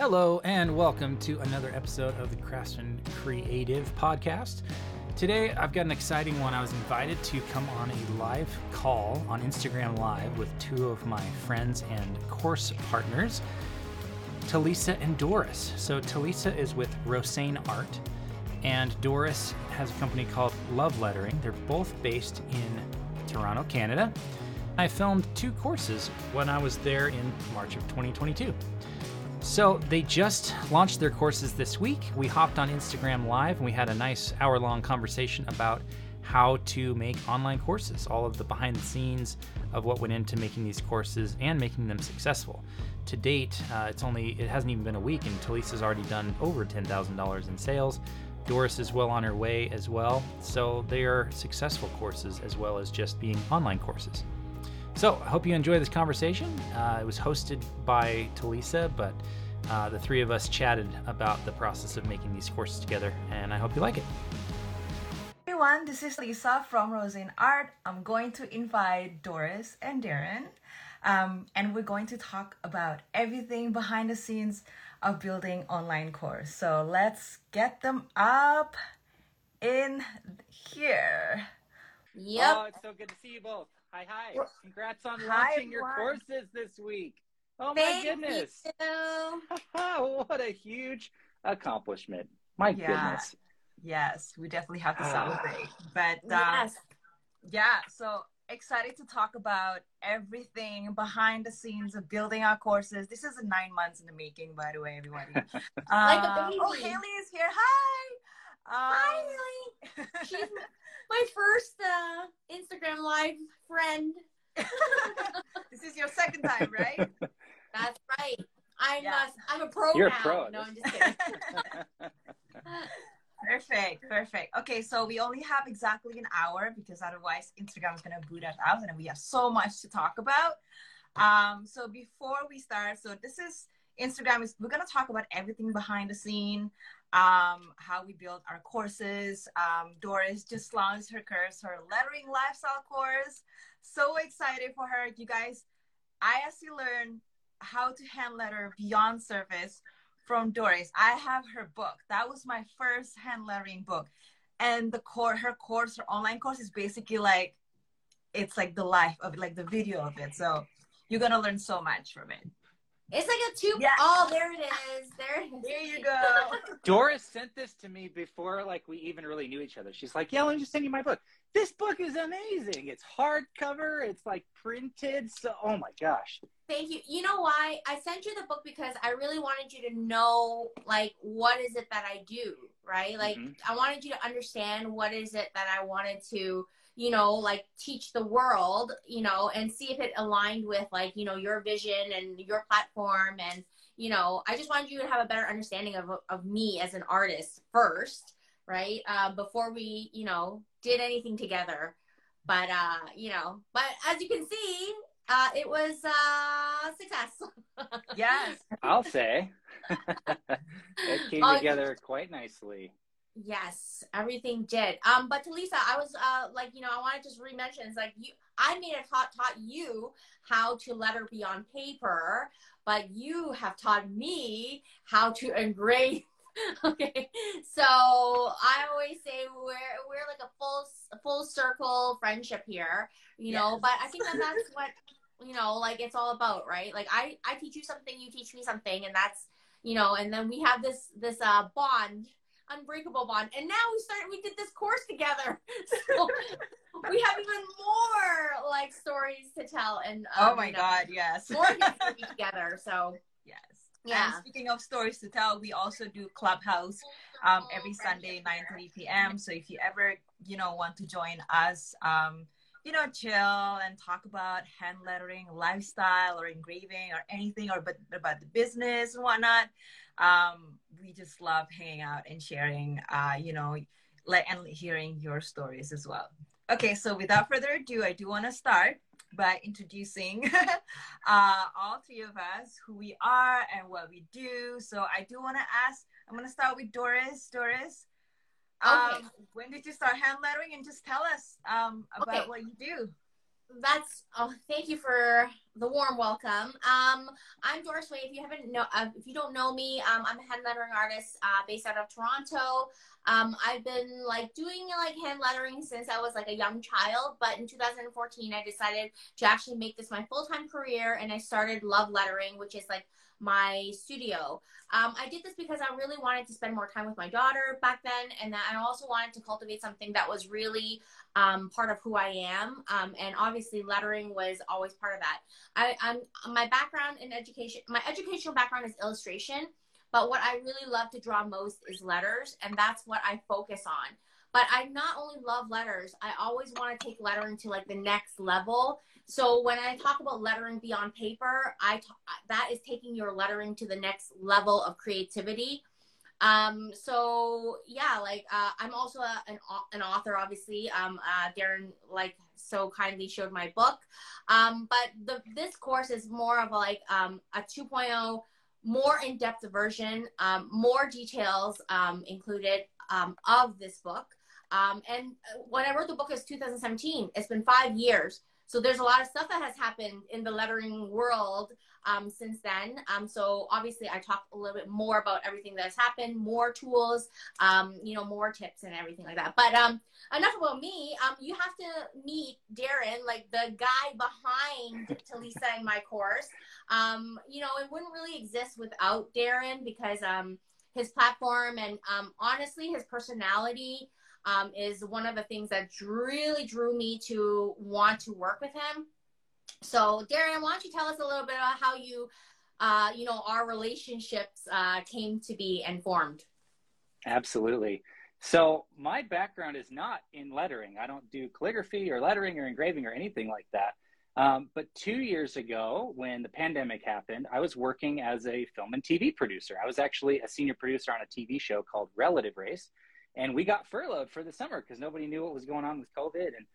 Hello, and welcome to another episode of the Craftsman Creative Podcast. Today, I've got an exciting one. I was invited to come on a live call on Instagram Live with two of my friends and course partners, Talisa and Doris. So, Talisa is with Rosane Art, and Doris has a company called Love Lettering. They're both based in Toronto, Canada. I filmed two courses when I was there in March of 2022. So they just launched their courses this week. We hopped on Instagram Live and we had a nice hour long conversation about how to make online courses, all of the behind the scenes of what went into making these courses and making them successful. To date, uh, it's only it hasn't even been a week, and Talisa's already done over ten thousand dollars in sales. Doris is well on her way as well. So they are successful courses as well as just being online courses. So I hope you enjoy this conversation. Uh, it was hosted by Talisa, but uh, the three of us chatted about the process of making these courses together, and I hope you like it. everyone, this is Lisa from Rosane Art. I'm going to invite Doris and Darren, um, and we're going to talk about everything behind the scenes of building online course. So let's get them up in here. Yep. Oh, it's so good to see you both. Hi, hi. Congrats on hi, launching your everyone. courses this week. Oh Thank my goodness. you. what a huge accomplishment. My Yeah. goodness. Yes, we definitely have to Ah. celebrate. But uh, Yes. yeah, so excited to talk about everything behind the scenes of building our courses. This is nine months in the making, by the way, everybody. Like a Uh, oh, baby. Haley is here. Hi. Hi, Um, Lily. She's my first uh, Instagram live friend. this is your second time, right? That's right. I'm Yeah. uh, I'm a pro You're a pro No, this. I'm just kidding. perfect, perfect. Okay, so we only have exactly an hour because otherwise Instagram is gonna boot us out, and we have so much to talk about. Um, so before we start, so this is Instagram is we're gonna talk about everything behind the scene, um, how we build our courses. Um, Doris just launched her course, her lettering lifestyle course. So excited for her, you guys. I actually learned how to hand letter beyond surface from Doris. I have her book. That was my first hand lettering book. And the core her course, her online course is basically like it's like the life of like the video of it. So you're gonna learn so much from it. It's like a two. Yeah. Oh, there it is. There it is. There you go. Doris sent this to me before like we even really knew each other. She's like, "Yeah, let me just send you my book. This book is amazing. It's hardcover. It's like printed. So, oh my gosh. Thank you. You know why? I sent you the book because I really wanted you to know like what is it that I do, right? Like Mhm. I wanted you to understand what is it that I wanted to, you know, like teach the world, you know, and see if it aligned with like, you know, your vision and your platform and you know, I just wanted you to have a better understanding of of me as an artist first, right? Uh, before we, you know, did anything together. But uh, you know, but as you can see, uh, it was uh, success. yes. I'll say it came Oh, together quite nicely. Yes, everything did. Um, but Talisa, I was uh like, you know, I want to just re-mention it's like you I may have taught taught you how to letter be on paper, but you have taught me how to engrave. okay. So I always say we're we're like a full full circle friendship here, you know, Yes. but I think that that's what you know, like it's all about, right? Like I I teach you something, you teach me something, and that's you know, and then we have this this uh bond unbreakable bond and now we started we did this course together so we have even more like stories to tell and um, Oh my you know, God, yes. more history together so Yes. Yeah. And speaking of stories to tell, we also do Clubhouse um, every Sunday, 9:30 p.m. So if you ever, you know, want to join us, um, you know, chill and talk about hand lettering, lifestyle, or engraving, or anything, or but about the business and whatnot, um, we just love hanging out and sharing, uh, you know, and hearing your stories as well. Okay, so without further ado, I do want to start by introducing uh, all three of us, who we are and what we do. So I do want to ask, I'm going to start with Doris. Doris, um, Okay. when did you start hand lettering? And just tell us um, about Okay. what you do. That's oh, thank you for the warm welcome. Um, I'm Doris Wai. If you haven't know, uh, if you don't know me, um, I'm a hand lettering artist uh, based out of Toronto. Um, I've been like doing like hand lettering since I was like a young child, but in 2014 I decided to actually make this my full time career, and I started Love Lettering, which is like my studio. Um, I did this because I really wanted to spend more time with my daughter back then, and that I also wanted to cultivate something that was really um, part of who I am. Um, and obviously, lettering was always part of that. I, I'm my background in education. My educational background is illustration, but what I really love to draw most is letters, and that's what I focus on. But I not only love letters, I always want to take lettering to like the next level. So when I talk about lettering beyond paper, I t- that is taking your lettering to the next level of creativity. Um, so yeah, like uh, I'm also a, an, an author, obviously. Um, uh, Darren like so kindly showed my book. Um, but the this course is more of a, like um, a 2.0 more in-depth version, um, more details um, included um, of this book. Um, and when I wrote the book is 2017. It's been five years. So there's a lot of stuff that has happened in the lettering world um, since then. Um, so obviously, I talk a little bit more about everything that's happened, more tools, um, you know, more tips and everything like that. But um, enough about me. Um, you have to meet Darren, like the guy behind Talisa in my course. Um, you know, it wouldn't really exist without Darren because um, his platform and um, honestly, his personality um, is one of the things that really drew me to want to work with him. So, Darren, why don't you tell us a little bit about how you, uh, you know, our relationships uh, came to be and formed? Absolutely. So, my background is not in lettering. I don't do calligraphy or lettering or engraving or anything like that. Um, but two years ago, when the pandemic happened, I was working as a film and TV producer. I was actually a senior producer on a TV show called Relative Race and we got furloughed for the summer because nobody knew what was going on with COVID. And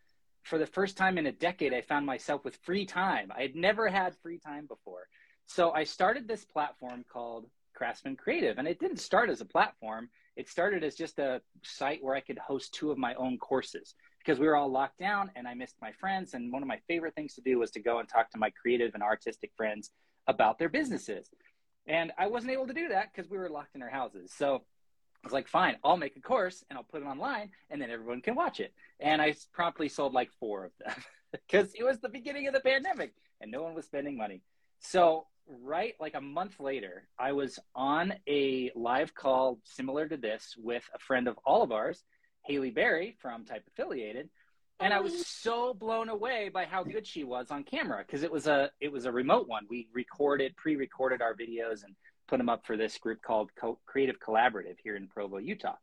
for the first time in a decade, I found myself with free time. I had never had free time before. So I started this platform called Craftsman Creative. And it didn't start as a platform, it started as just a site where I could host two of my own courses because we were all locked down and I missed my friends. And one of my favorite things to do was to go and talk to my creative and artistic friends about their businesses. And I wasn't able to do that because we were locked in our houses. So I was like, fine, I'll make a course and I'll put it online and then everyone can watch it. And I promptly sold like four of them because it was the beginning of the pandemic and no one was spending money. So, right like a month later, I was on a live call similar to this with a friend of all of ours, Haley Berry from Type Affiliated. And I was so blown away by how good she was on camera because it was a it was a remote one. We recorded, pre-recorded our videos and put them up for this group called Co- Creative Collaborative here in Provo, Utah.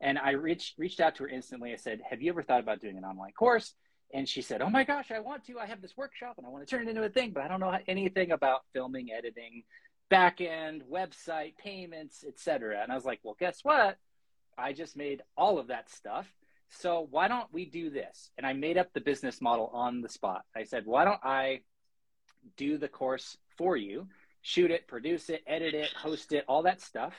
And I reached reached out to her instantly. I said, "Have you ever thought about doing an online course?" And she said, "Oh my gosh, I want to. I have this workshop and I want to turn it into a thing, but I don't know anything about filming, editing, back end, website, payments, etc." And I was like, "Well, guess what? I just made all of that stuff. So why don't we do this?" And I made up the business model on the spot. I said, "Why don't I do the course for you?" Shoot it, produce it, edit it, host it, all that stuff.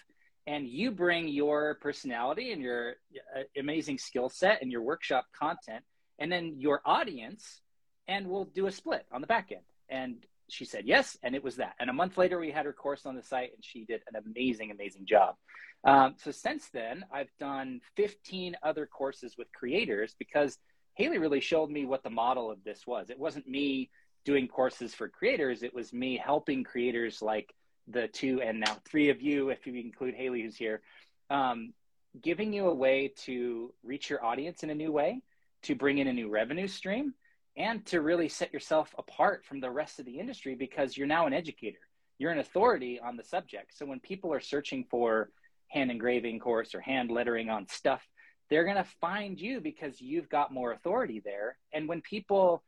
And you bring your personality and your uh, amazing skill set and your workshop content, and then your audience, and we'll do a split on the back end. And she said yes, and it was that. And a month later, we had her course on the site, and she did an amazing, amazing job. Um, so since then, I've done 15 other courses with creators because Haley really showed me what the model of this was. It wasn't me doing courses for creators, it was me helping creators like the two and now three of you, if you include Haley who's here, um, giving you a way to reach your audience in a new way, to bring in a new revenue stream, and to really set yourself apart from the rest of the industry because you're now an educator. You're an authority on the subject. So when people are searching for hand engraving course or hand lettering on stuff, they're going to find you because you've got more authority there. And when people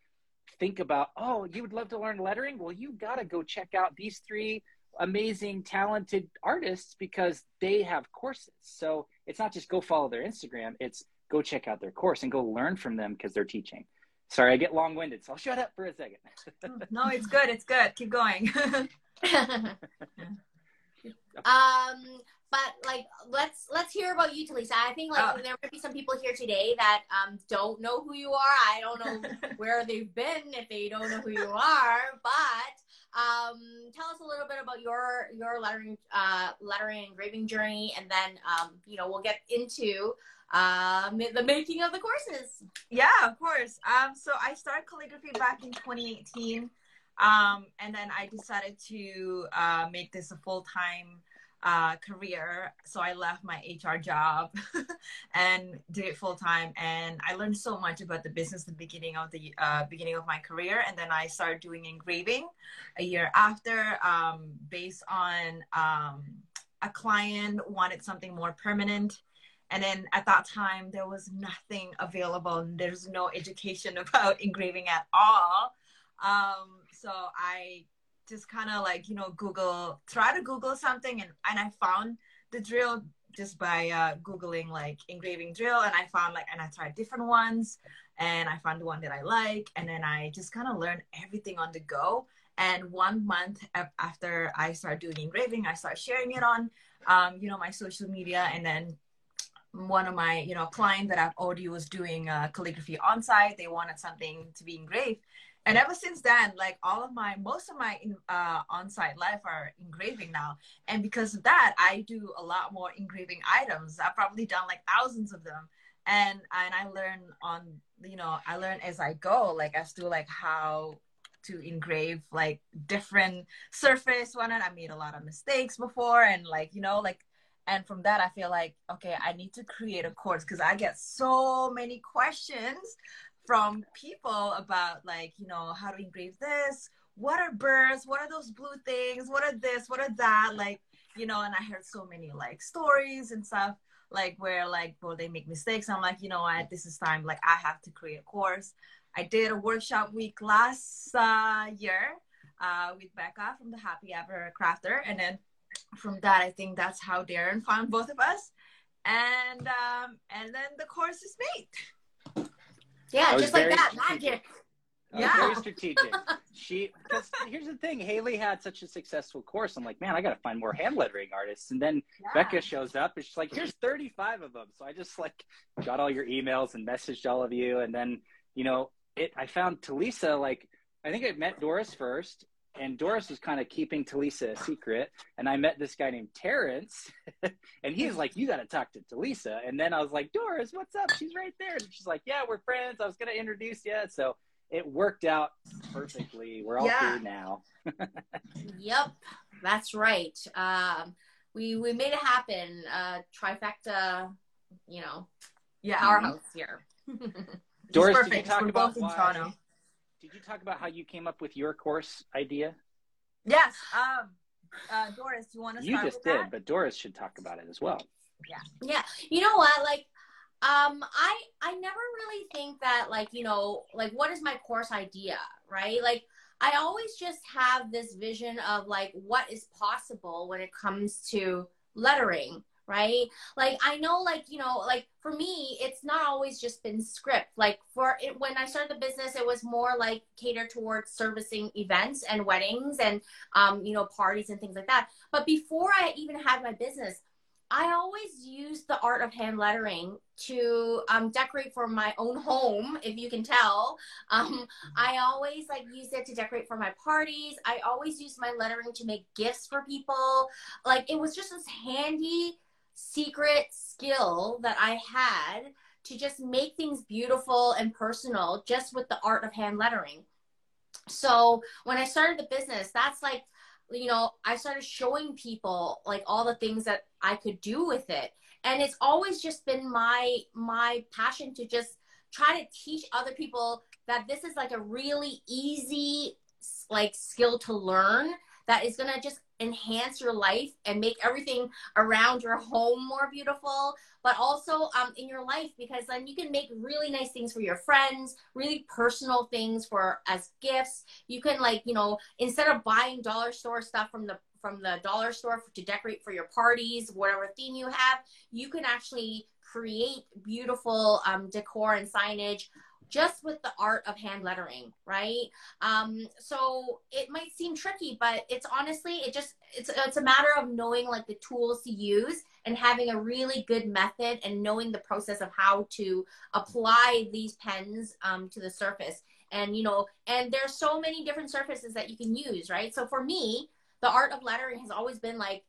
think about, oh, you would love to learn lettering? Well, you got to go check out these three amazing, talented artists because they have courses. So it's not just go follow their Instagram, it's go check out their course and go learn from them because they're teaching. Sorry, I get long winded, so I'll shut up for a second. no, it's good. It's good. Keep going. Um, but like let's let's hear about you, Talisa. I think like Oh. there might be some people here today that um don't know who you are. I don't know where they've been if they don't know who you are, but um tell us a little bit about your your lettering uh lettering engraving journey and then um you know we'll get into um the making of the courses. Yeah, of course. Um, so I started calligraphy back in 2018, um, and then I decided to uh, make this a full time uh, career. So I left my HR job and did it full time, and I learned so much about the business the beginning of the uh, beginning of my career, and then I started doing engraving a year after, um, based on um, a client wanted something more permanent. And then at that time there was nothing available. There's no education about engraving at all. Um, so i just kind of like you know google try to google something and, and i found the drill just by uh, googling like engraving drill and i found like and i tried different ones and i found the one that i like and then i just kind of learned everything on the go and one month after i started doing engraving i started sharing it on um, you know my social media and then one of my you know client that I've already was doing uh, calligraphy on site. They wanted something to be engraved, and ever since then, like all of my most of my uh, on site life are engraving now. And because of that, I do a lot more engraving items. I've probably done like thousands of them, and and I learn on you know I learn as I go, like as to like how to engrave like different surface one and i made a lot of mistakes before and like you know like and from that i feel like okay i need to create a course because i get so many questions from people about like you know how to engrave this what are burrs what are those blue things what are this what are that like you know and i heard so many like stories and stuff like where like well they make mistakes. I'm like you know what? This is time like i have to create a course. I did a workshop week last uh, year uh, with becca from the happy ever crafter. And then from that i think that's how darren found both of us. And um and then the course is made Yeah, just like that strategic. magic. Yeah. Very strategic. She because here's the thing, Haley had such a successful course. I'm like, man, I gotta find more hand lettering artists. And then Becca shows up and she's like, here's 35 of them. So I just like got all your emails and messaged all of you. And then, you know, it I found Talisa like I think I met Doris first, and Doris was kind of keeping Talisa a secret. And I met this guy named Terrence, and he's like, You gotta talk to Talisa. And then I was like, Doris, what's up? She's right there. And she's like, Yeah, we're friends. I was gonna introduce you. So it worked out perfectly. We're all Yeah. here now. Yep, that's right. Um, we we made it happen. Uh, trifecta, you know, yeah powerhouse here. Doris, did you talk We're about both in why- Toronto. Did you talk about how you came up with your course idea? Yes. Um, uh, Doris, you want to You just did, that? but Doris should talk about it as well. yeah, you know what? Like, um, I I never really think that like you know like what is my course idea, right? Like. I always just have this vision of like what is possible when it comes to lettering, right? Like I know like, you know, like for me, it's not always just been script. Like for it when I started the business, it was more like catered towards servicing events and weddings and um, you know, parties and things like that. But before I even had my business, I always used the art of hand lettering to um, decorate for my own home, if you can tell. Um, I always like use it to decorate for my parties. I always use my lettering to make gifts for people. Like it was just this handy secret skill that I had to just make things beautiful and personal just with the art of hand lettering. So when I started the business, that's like, you know, I started showing people like all the things that I could do with it. And it's always just been my my passion to just try to teach other people that this is like a really easy like skill to learn that is going to just enhance your life and make everything around your home more beautiful but also um, in your life because then you can make really nice things for your friends really personal things for as gifts you can like you know instead of buying dollar store stuff from the from the dollar store to decorate for your parties, whatever theme you have. You can actually create beautiful um, decor and signage just with the art of hand lettering, right? Um, so it might seem tricky, but it's honestly, it just, it's, it's a matter of knowing like the tools to use and having a really good method and knowing the process of how to apply these pens um, to the surface. And, you know, and there's so many different surfaces that you can use, right? So for me, the art of lettering has always been like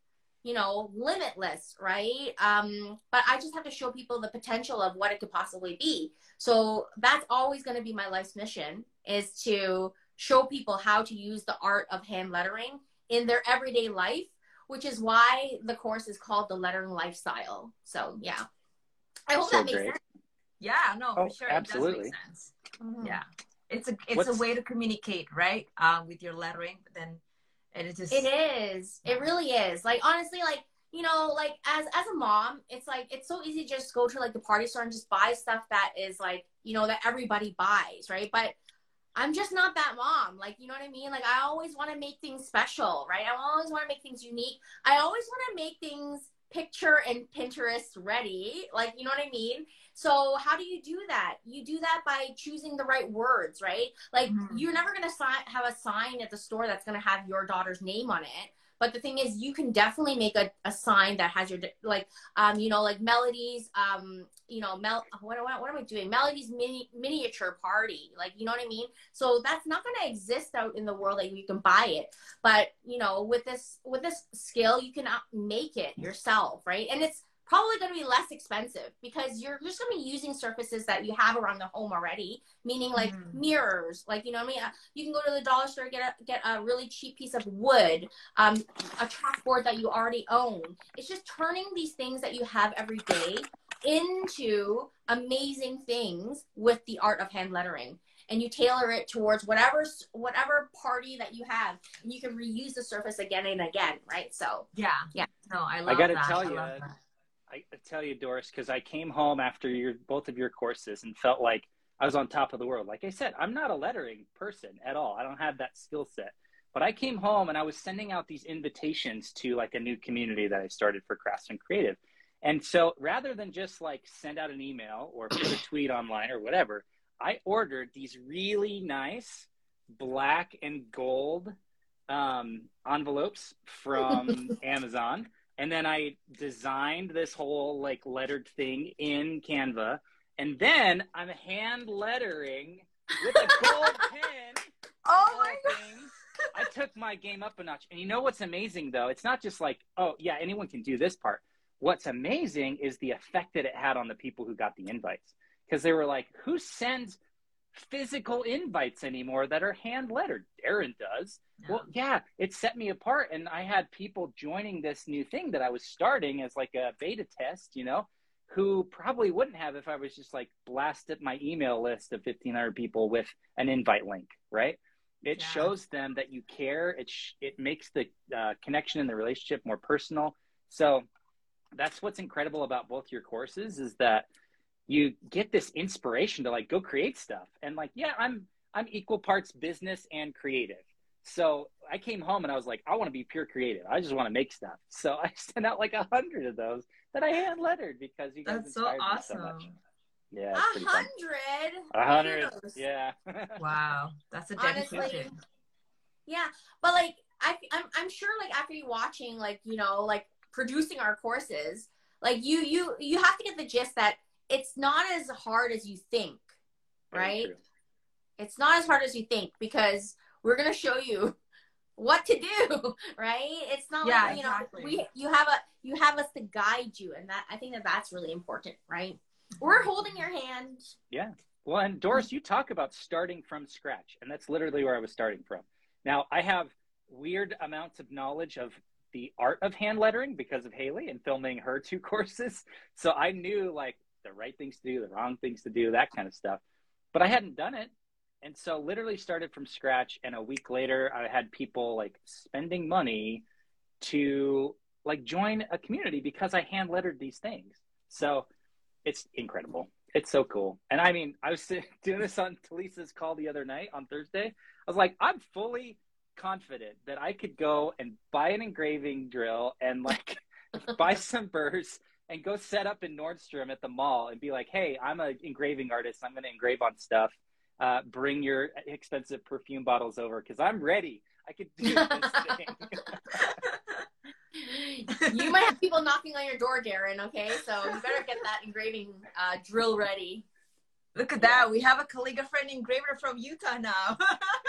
you know, limitless, right? Um, but I just have to show people the potential of what it could possibly be. So that's always going to be my life's mission is to show people how to use the art of hand lettering in their everyday life, which is why the course is called the lettering lifestyle. So yeah, I hope So that makes great. sense. Yeah, no, Oh, for sure. absolutely. It does make sense. Mhm. Yeah. It's a it's What's- a way to communicate, right? Um, with your lettering, but then and just It is. It really is. Like honestly, like you know, like as as a mom, it's like it's so easy to just go to like the party store and just buy stuff that is like you know that everybody buys, right? But I'm just not that mom. Like you know what I mean? Like I always want to make things special, right? I always want to make things unique. I always want to make things picture and Pinterest ready. Like you know what I mean? So how do you do that? You do that by choosing the right words, right? Like Mhm. you're never gonna si- have a sign at the store that's gonna have your daughter's name on it. But the thing is, you can definitely make a, a sign that has your like, um, you know, like melodies, um, you know, mel. What, what, what am I doing? Melodies mini miniature party, like you know what I mean. So that's not gonna exist out in the world. Like you can buy it, but you know, with this with this skill, you can make it yourself, right? And it's probably going to be less expensive because you're just going to be using surfaces that you have around the home already meaning like Mhm. mirrors like you know what i mean Uh, you can go to the dollar store get a get a really cheap piece of wood um, a chalkboard that you already own it's just turning these things that you have every day into amazing things with the art of hand lettering and you tailor it towards whatever whatever party that you have and you can reuse the surface again and again right so yeah. Yeah. No, I love that. i gotta that. tell I you, love that. I I tell you, Doris, because I came home after your both of your courses and felt like I was on top of the world. Like I said, I'm not a lettering person at all. I don't have that skill set. But I came home and I was sending out these invitations to like a new community that I started for Craftsman Creative. And so rather than just like send out an email or put a tweet online or whatever, I ordered these really nice black and gold um, envelopes from Amazon. And then I designed this whole like lettered thing in Canva. And then I'm hand lettering with a gold pen. Oh my things. I took my game up a notch. And you know what's amazing though? It's not just like, oh yeah, anyone can do this part. What's amazing is the effect that it had on the people who got the invites. Because they were like, who sends physical invites anymore that are hand lettered? Aaron does. Well, yeah, it set me apart. And I had people joining this new thing that I was starting as like a beta test, you know, who probably wouldn't have if I was just like blasted my email list of 1,500 people with an invite link, right? It Yeah. shows them that you care. It, sh- it makes the uh, connection and the relationship more personal. So that's what's incredible about both your courses is that you get this inspiration to like go create stuff. And like, yeah, I'm I'm equal parts business and creative. So I came home and I was like, I want to be pure creative. I just want to make stuff. So I sent out like a hundred of those that I hand lettered because you guys That's so inspired me awesome. so much. Yeah, A it's pretty fun. hundred. A hundred. Yeah. Wow, that's a Honestly. Yeah, but like I, I'm, I'm sure like after you watching like you know like producing our courses, like you, you, you have to get the gist that it's not as hard as you think, right? It's not as hard as you think because we're gonna show you what to do, right? It's not Yeah, like you know exactly. we you have a you have us to guide you, and that I think that that's really important, right? We're holding your hand. Yeah. Well, and Doris, you talk about starting from scratch, and that's literally where I was starting from. Now, I have weird amounts of knowledge of the art of hand lettering because of Haley and filming her two courses. So I knew like the right things to do, the wrong things to do, that kind of stuff. But I hadn't done it. And so literally started from scratch. And a week later, I had people like spending money to like join a community because I hand lettered these things. So it's incredible. It's so cool. And I mean, I was doing this on Talisa's call the other night on Thursday. I was like, I'm fully confident that I could go and buy an engraving drill and like buy some burrs and go set up in Nordstrom at the mall and be like, "Hey, I'm an engraving artist. I'm going to engrave on stuff. Uh, bring your expensive perfume bottles over because I'm ready. I could do this thing." you might have people knocking on your door, Darren. Okay, so you better get that engraving uh, drill ready. Look at that. We have a colleague, calligrapher and engraver from Utah now.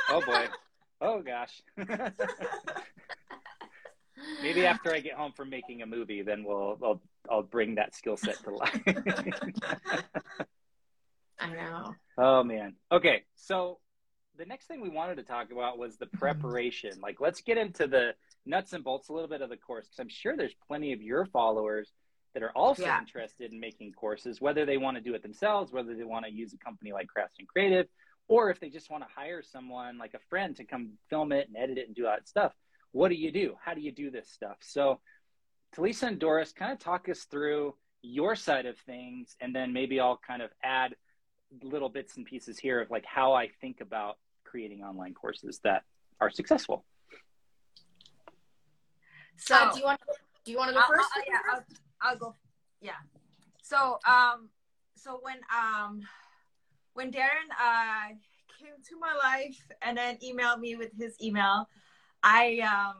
oh boy. Oh gosh. Maybe after I get home from making a movie, then we'll I'll I'll bring that skill set to life. I know. Oh man. Okay, so the next thing we wanted to talk about was the preparation. Like, let's get into the nuts and bolts a little bit of the course because I'm sure there's plenty of your followers that are also yeah. interested in making courses, whether they want to do it themselves, whether they want to use a company like Craftsman Creative, or if they just want to hire someone like a friend to come film it and edit it and do all that stuff. What do you do? How do you do this stuff? So, Talisa and Doris, kind of talk us through your side of things, and then maybe I'll kind of add little bits and pieces here of like how I think about creating online courses that are successful. So, uh, do you want to, do you want to go 1st yeah, I'll, I'll, go. Yeah. So, um, so when um, when Darren uh came to my life and then emailed me with his email, I um,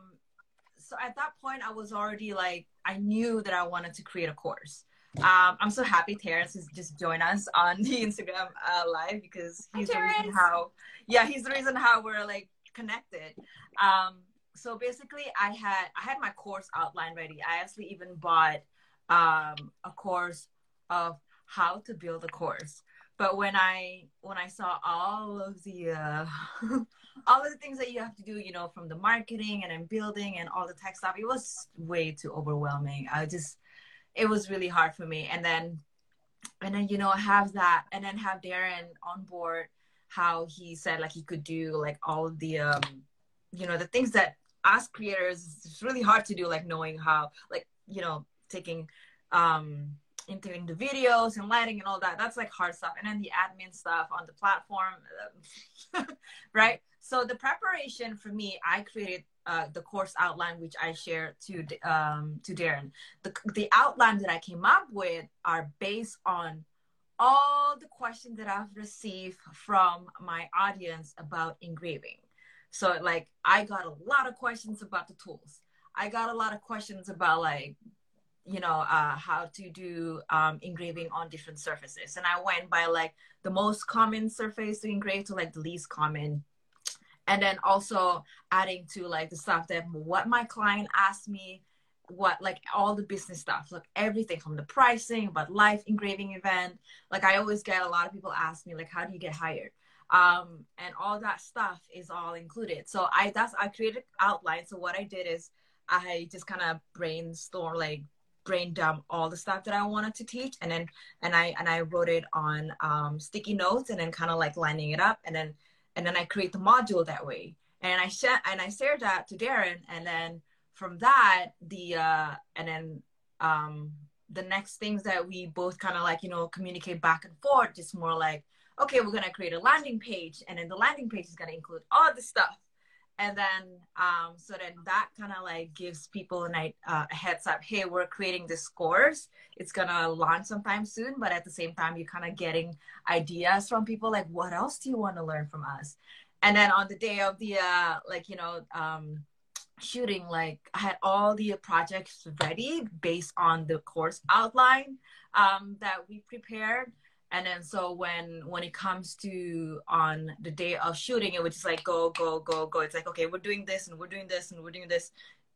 so at that point I was already like I knew that I wanted to create a course. Um, I'm so happy Terrence has just joined us on the Instagram uh, live because he's Hi, the reason how, yeah, he's the reason how we're like connected. Um, so basically, I had I had my course outline ready. I actually even bought um, a course of how to build a course. But when I when I saw all of the uh, all of the things that you have to do, you know, from the marketing and then building and all the tech stuff, it was way too overwhelming. I just it was really hard for me. And then and then you know have that and then have Darren on board how he said like he could do like all of the um you know the things that us creators it's really hard to do like knowing how like you know taking um integrating the videos and lighting and all that. That's like hard stuff. And then the admin stuff on the platform right? So the preparation for me i created uh, the course outline which i shared to um, to darren. The, the outline that i came up with are based on all the questions that i've received from my audience about engraving. So like I got a lot of questions about the tools. I got a lot of questions about like, you know, uh, how to do um, engraving on different surfaces. And I went by like the most common surface to engrave to like the least common. And then also adding to like the stuff that what my client asked me, what like all the business stuff, like everything from the pricing, about live engraving event. Like I always get a lot of people ask me like, how do you get hired? um, and all that stuff is all included. So I that's I created outline. So what I did is I just kind of brainstorm like brain dump all the stuff that I wanted to teach, and then and I and I wrote it on um, sticky notes, and then kind of like lining it up, and then and then I create the module that way, and I share and I shared that to Darren, and then from that the uh, and then um, the next things that we both kind of like you know communicate back and forth, just more like okay, we're gonna create a landing page, and then the landing page is gonna include all the stuff, and then um, so then that kind of like gives people a, uh, heads up. Hey, we're creating this course. It's gonna launch sometime soon, but at the same time, you're kind of getting ideas from people like, what else do you want to learn from us? And then on the day of the uh, like you know. Um, shooting like i had all the projects ready based on the course outline um, that we prepared and then so when when it comes to on the day of shooting it would just like go go go go. It's like okay we're doing this and we're doing this and we're doing this.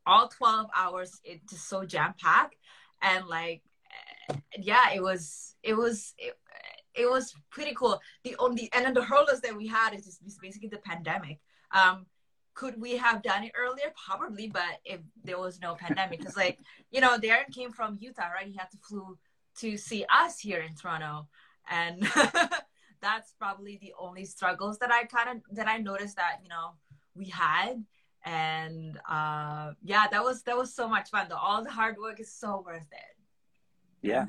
All 12 hours it's just so jam packed and like yeah it was it was it, it was pretty cool. The only and then the hurdles that we had is just basically the pandemic. Um could we have done it earlier? Probably but if there was no pandemic because like you know darren came from utah right? He had to flew to see us here in toronto and that's probably the only struggles that i kind of that i noticed that you know we had. And uh yeah that was that was so much fun. Though all the hard work is so worth it. Yeah.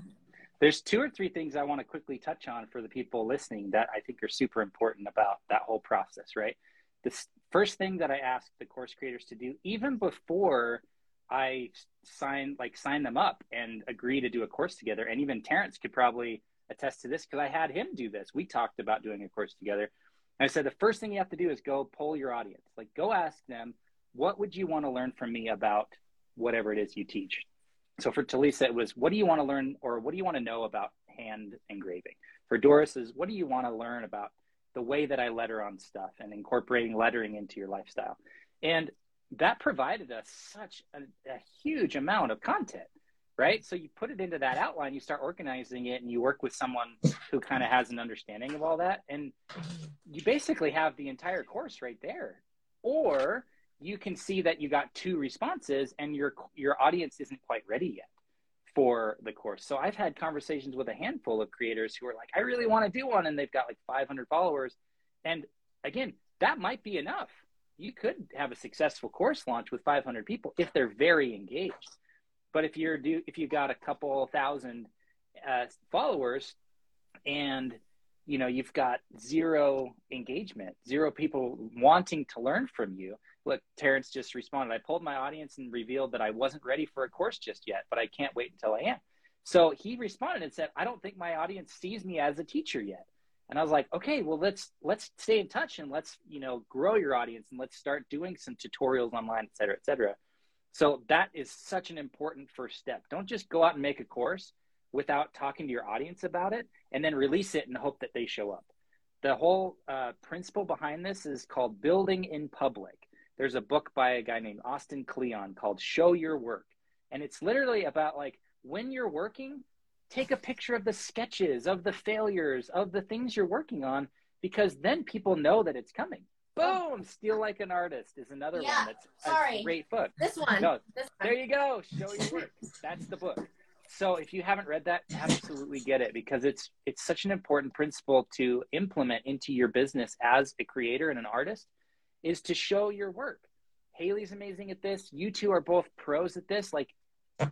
There's two or three things i want to quickly touch on for the people listening that i think are super important about that whole process right? The first thing that I ask the course creators to do, even before I sign like sign them up and agree to do a course together, and even Terrence could probably attest to this because I had him do this. We talked about doing a course together. And I said the first thing you have to do is go poll your audience. Like go ask them, what would you want to learn from me about whatever it is you teach? So for Talisa, it was what do you want to learn or what do you want to know about hand engraving? For Doris is what do you want to learn about the way that I letter on stuff and incorporating lettering into your lifestyle. And that provided us such a, a, huge amount of content, right? So you put it into that outline, you start organizing it, and you work with someone who kind of has an understanding of all that. And you basically have the entire course right there. Or you can see that you got two responses and your your audience isn't quite ready yet for the course. So I've had conversations with a handful of creators who are like, I really want to do one, and they've got like 500 followers. And again, that might be enough. You could have a successful course launch with 500 people if they're very engaged. But if you're do if you've got a couple thousand uh, followers, and you know you've got zero engagement, zero people wanting to learn from you, look, Terrence just responded. I polled my audience and revealed that I wasn't ready for a course just yet, but I can't wait until I am. So he responded and said, I don't think my audience sees me as a teacher yet. And I was like, okay, well let's let's stay in touch and let's, you know, grow your audience and let's start doing some tutorials online, et cetera, et cetera. So that is such an important first step. Don't just go out and make a course without talking to your audience about it and then release it and hope that they show up. The whole uh, principle behind this is called building in public there's a book by a guy named Austin Kleon called Show Your Work. And it's literally about like when you're working, take a picture of the sketches, of the failures, of the things you're working on, because then people know that it's coming. Boom! Oh. Steal like an artist is another yeah, one that's sorry. a great book. This one. No, this one. There you go. Show your work. That's the book. So if you haven't read that, absolutely get it because it's it's such an important principle to implement into your business as a creator and an artist is to show your work. Haley's amazing at this. You two are both pros at this. Like,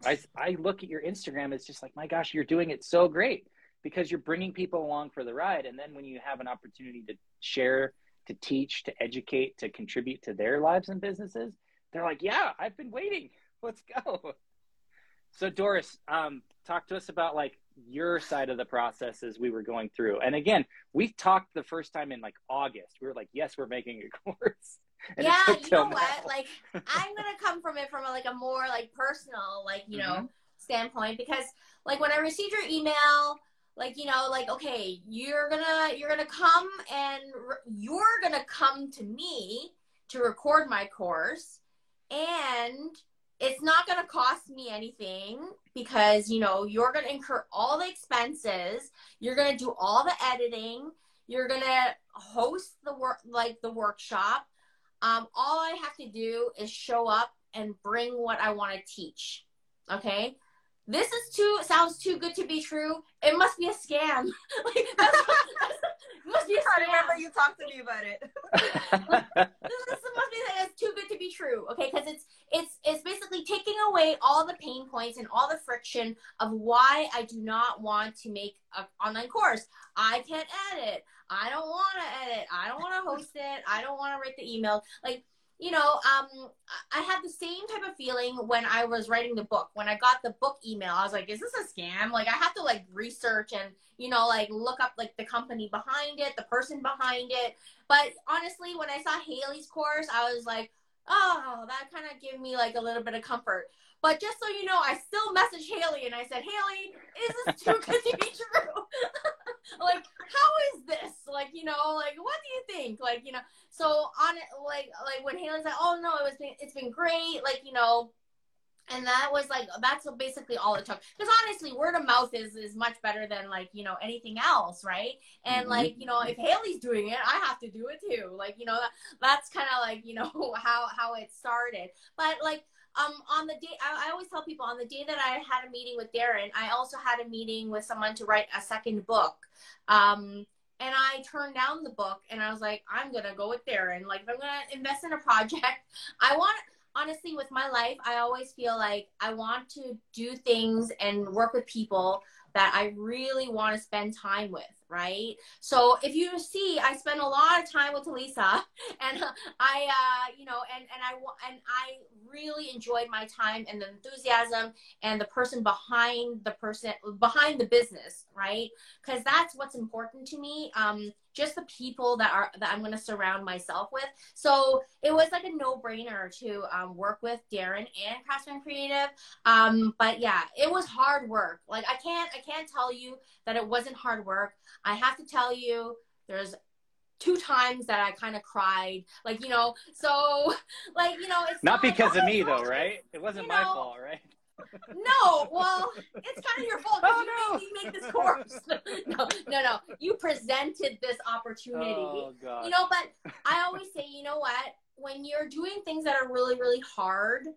I, I look at your Instagram, it's just like, my gosh, you're doing it so great because you're bringing people along for the ride. And then when you have an opportunity to share, to teach, to educate, to contribute to their lives and businesses, they're like, yeah, I've been waiting. Let's go. So, Doris, um, talk to us about like your side of the process as we were going through. And again, we talked the first time in like August. We were like, yes, we're making a course. And yeah, you know now. what? Like, I'm gonna come from it from a, like a more like personal, like you mm-hmm. know, standpoint because like when I received your email, like you know, like okay, you're gonna you're gonna come and re- you're gonna come to me to record my course, and it's not to cost me anything because you know you're to incur all the expenses you're to do all the editing you're to host the work like the workshop. Um, all i have to do is show up and bring what i want to teach okay this is too sounds too good to be true it must be a scam like, that's, that's, must be a scam. I remember you talked to me about it. this, this must be it's too good to be true. Okay, because it's it's it's basically taking away all the pain points and all the friction of why I do not want to make an online course. I can't edit. I don't want to edit. I don't want to host it. I don't want to write the email. Like you know, um, I had the same type of feeling when I was writing the book. When I got the book email, I was like, "Is this a scam?" Like, I have to like research and you know, like look up like the company behind it, the person behind it. But honestly, when I saw Haley's course, I was like, "Oh, that kind of gave me like a little bit of comfort." But just so you know, I still messaged Haley and I said, Haley, is this too good to be true? like, how is this? Like, you know, like, what do you think? Like, you know, so on it, like, like when Haley's like, oh no, it was, been, it's been great. Like, you know, and that was like that's basically all it took because honestly word of mouth is is much better than like you know anything else right and mm-hmm. like you know if haley's doing it i have to do it too like you know that, that's kind of like you know how how it started but like um, on the day, I, I, always tell people on the day that I had a meeting with Darren, I also had a meeting with someone to write a second book. Um, and I turned down the book and I was like, I'm going to go with Darren. Like, if I'm going to invest in a project, I want, honestly, with my life, I always feel like I want to do things and work with people that I really want to spend time with, right? So if you see, I spend a lot of time with Lisa, and I, uh, you know, and and I and I really enjoyed my time and the enthusiasm and the person behind the person behind the business, right? Because that's what's important to me. Um, just the people that are that I'm going to surround myself with. So it was like a no brainer to um, work with Darren and Craftsman Creative. Um, but yeah, it was hard work. Like I can't I can't tell you that it wasn't hard work. I have to tell you there's two times that I kind of cried, like you know. So, like you know, it's not, not because of me though, right? It wasn't my know, fault, right? no, well, it's kind of your fault because oh, you no. made me make this course. no, no, no. You presented this opportunity. Oh, God. You know, but I always say, you know what? When you're doing things that are really, really hard,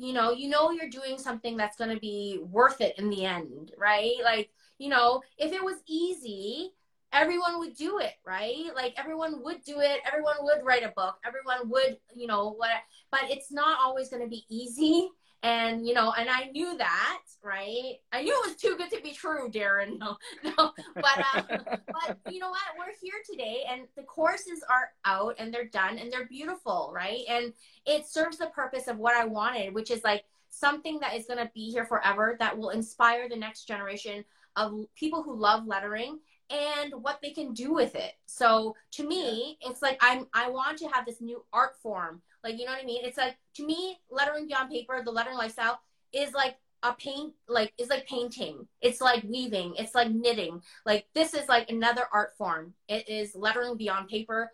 you know, you know you're doing something that's going to be worth it in the end, right? Like, you know, if it was easy, everyone would do it, right? Like everyone would do it. Everyone would write a book. Everyone would, you know, what? But it's not always going to be easy and you know and i knew that right? I knew it was too good to be true darren. No no. But uh, but you know what? We're here today and the courses are out and they're done and they're beautiful right? And it serves the purpose of what i wanted which is like something that is going to be here forever that will inspire the next generation of people who love lettering and what they can do with it. So to me, yeah. it's like I'm I want to have this new art form. Like you know what I mean? It's like to me, lettering beyond paper, the lettering lifestyle is like a paint like is like painting. It's like weaving, it's like knitting. Like this is like another art form. It is lettering beyond paper,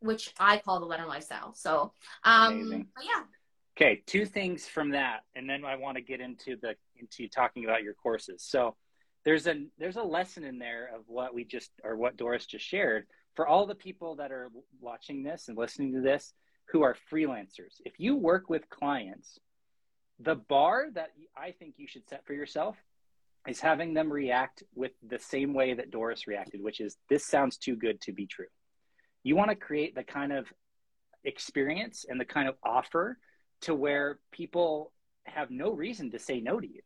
which I call the lettering lifestyle. So um yeah. Okay, two things from that, and then I want to get into the into talking about your courses. So there's a there's a lesson in there of what we just or what Doris just shared for all the people that are watching this and listening to this who are freelancers. If you work with clients, the bar that I think you should set for yourself is having them react with the same way that Doris reacted, which is this sounds too good to be true. You want to create the kind of experience and the kind of offer to where people have no reason to say no to you.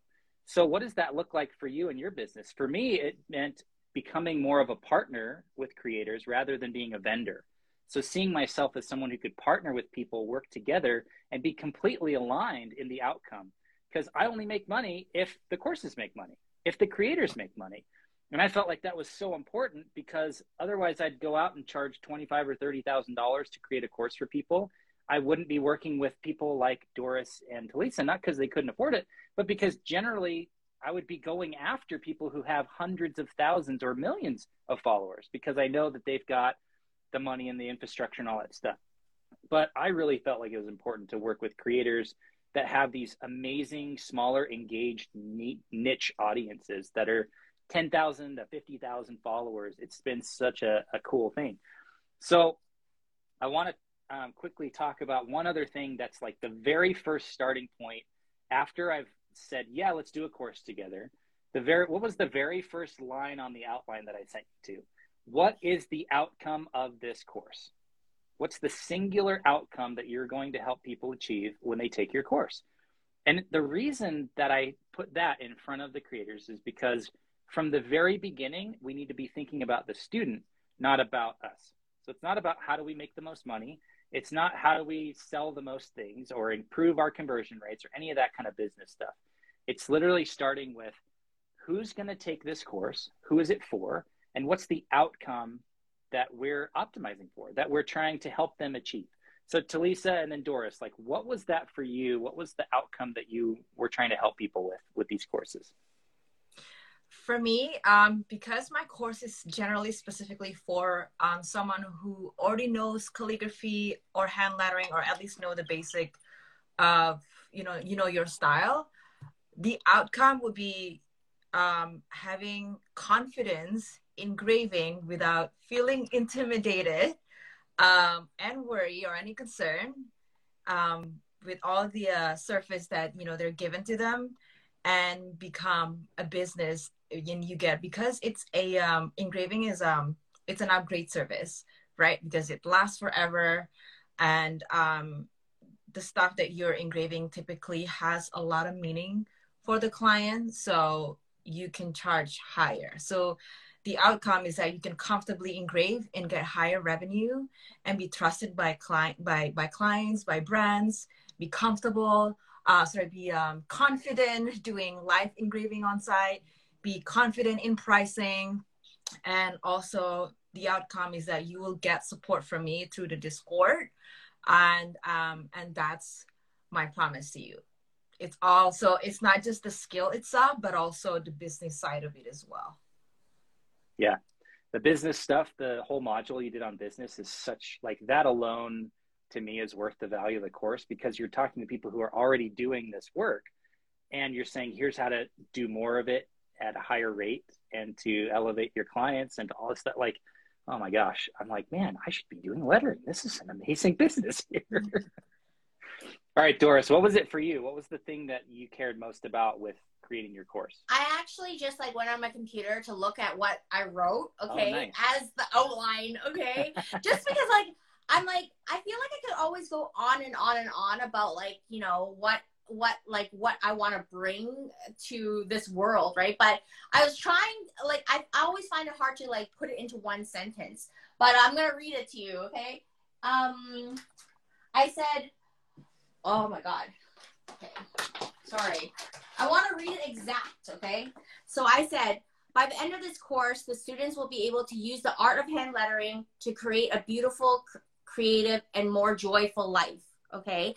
So, what does that look like for you and your business? For me, it meant becoming more of a partner with creators rather than being a vendor. So, seeing myself as someone who could partner with people, work together, and be completely aligned in the outcome. Because I only make money if the courses make money, if the creators make money. And I felt like that was so important because otherwise I'd go out and charge twenty five or thirty thousand dollars to create a course for people. I wouldn't be working with people like Doris and Talisa, not because they couldn't afford it, but because generally I would be going after people who have hundreds of thousands or millions of followers because I know that they've got the money and the infrastructure and all that stuff. But I really felt like it was important to work with creators that have these amazing, smaller, engaged, niche audiences that are 10,000 to 50,000 followers. It's been such a, a cool thing. So I want to um, quickly talk about one other thing that's like the very first starting point after I've said, "Yeah, let's do a course together." The very what was the very first line on the outline that I sent you to? What is the outcome of this course? What's the singular outcome that you're going to help people achieve when they take your course? And the reason that I put that in front of the creators is because from the very beginning, we need to be thinking about the student, not about us. So it's not about how do we make the most money. It's not how do we sell the most things or improve our conversion rates or any of that kind of business stuff. It's literally starting with who's going to take this course, who is it for, and what's the outcome that we're optimizing for, that we're trying to help them achieve. So Talisa and then Doris, like what was that for you? What was the outcome that you were trying to help people with with these courses? For me, um, because my course is generally specifically for um, someone who already knows calligraphy or hand lettering, or at least know the basic of you know you know your style, the outcome would be um, having confidence engraving without feeling intimidated um, and worry or any concern um, with all the uh, surface that you know they're given to them and become a business you get because it's a um, engraving is um it's an upgrade service right because it lasts forever and um the stuff that you're engraving typically has a lot of meaning for the client so you can charge higher. So the outcome is that you can comfortably engrave and get higher revenue and be trusted by client by by clients, by brands, be comfortable, uh, sorry, be um, confident doing live engraving on site, be confident in pricing, and also the outcome is that you will get support from me through the Discord, and um, and that's my promise to you. It's also it's not just the skill itself, but also the business side of it as well. Yeah, the business stuff, the whole module you did on business is such like that alone to me is worth the value of the course because you're talking to people who are already doing this work and you're saying here's how to do more of it at a higher rate and to elevate your clients and all this stuff like oh my gosh i'm like man i should be doing lettering. This is an amazing business here. Mm-hmm. All right doris what was it for you? What was the thing that you cared most about with creating your course? I actually just like went on my computer to look at what i wrote oh, okay oh, nice. as the outline okay? Just because like I'm like, I feel like I could always go on and on and on about like, you know, what what like what I want to bring to this world, right? But I was trying like I, I always find it hard to like put it into one sentence. But I'm gonna read it to you, okay? Um I said oh my god. Okay. Sorry. I want to read it exact, okay? So I said by the end of this course, the students will be able to use the art of hand lettering to create a beautiful, creative, and more joyful life. Okay.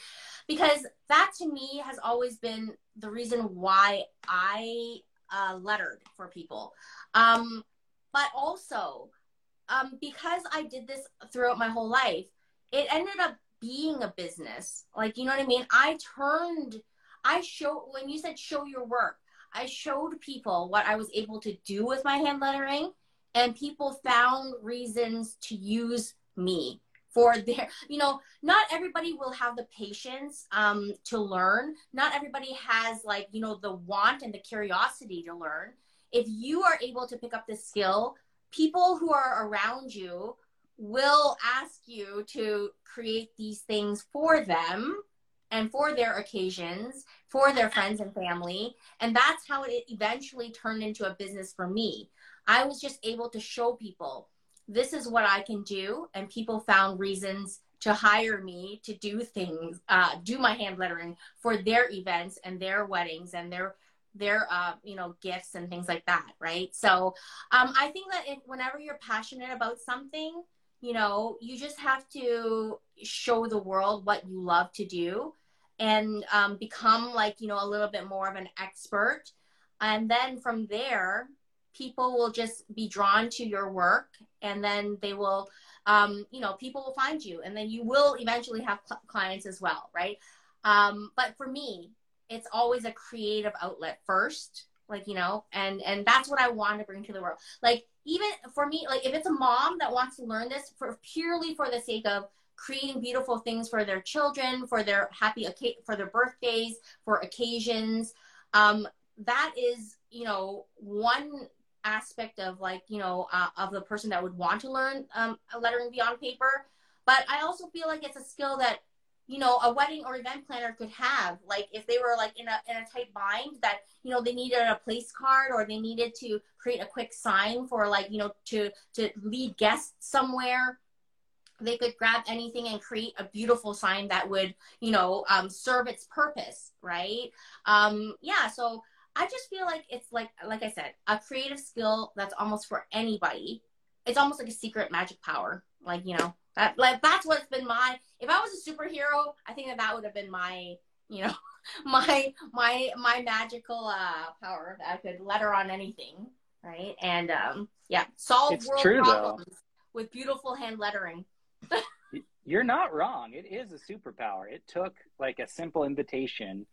Because that to me has always been the reason why I uh, lettered for people. Um, but also, um, because I did this throughout my whole life, it ended up being a business. Like, you know what I mean? I turned, I showed, when you said show your work, I showed people what I was able to do with my hand lettering, and people found reasons to use me for their you know not everybody will have the patience um, to learn. Not everybody has like you know the want and the curiosity to learn. If you are able to pick up this skill people who are around you will ask you to create these things for them and for their occasions for their friends and family. And that's how it eventually turned into a business for me. I was just able to show people this is what I can do. And people found reasons to hire me to do things, uh, do my hand lettering for their events and their weddings and their their uh, you know gifts and things like that right so um, i think that if, whenever you're passionate about something you know you just have to show the world what you love to do and um, become like you know a little bit more of an expert and then from there people will just be drawn to your work and then they will um, you know people will find you and then you will eventually have cl- clients as well right? Um, but for me it's always a creative outlet first like you know and and that's what i want to bring to the world. Like even for me like if it's a mom that wants to learn this for purely for the sake of creating beautiful things for their children for their happy for their birthdays for occasions um that is you know one aspect of like you know uh, of the person that would want to learn um, lettering beyond paper. But i also feel like it's a skill that you know a wedding or event planner could have. Like if they were like in a, in a tight bind that you know they needed a place card or they needed to create a quick sign for like you know to to lead guests somewhere they could grab anything and create a beautiful sign that would you know um, serve its purpose right? Um, yeah so I just feel like it's like like I said, a creative skill that's almost for anybody. It's almost like a secret magic power. Like, you know, that like that's what's been my if I was a superhero, I think that that would have been my, you know, my my my magical uh power that I could letter on anything, right? And um yeah, solve it's world true, problems though. with beautiful hand lettering. You're not wrong. It is a superpower. It took like a simple invitation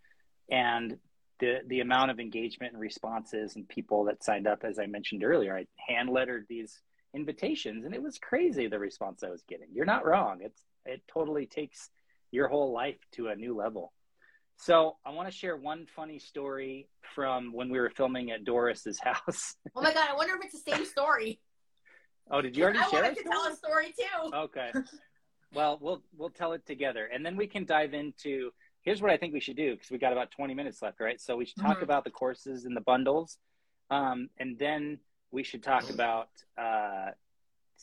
and the the amount of engagement and responses and people that signed up, as I mentioned earlier, I hand lettered these invitations, and it was crazy the response I was getting. You're not wrong. It's it totally takes your whole life to a new level. So I want to share one funny story from when we were filming at Doris's house. oh my god! I wonder if it's the same story. Oh, did you already I share? I wanted to tell a story too. Okay. Well, we'll we'll tell it together, and then we can dive into here's what I think we should do because we got about 20 minutes left, right? So we should talk mm-hmm. about the courses and the bundles. um, and then we should talk about uh,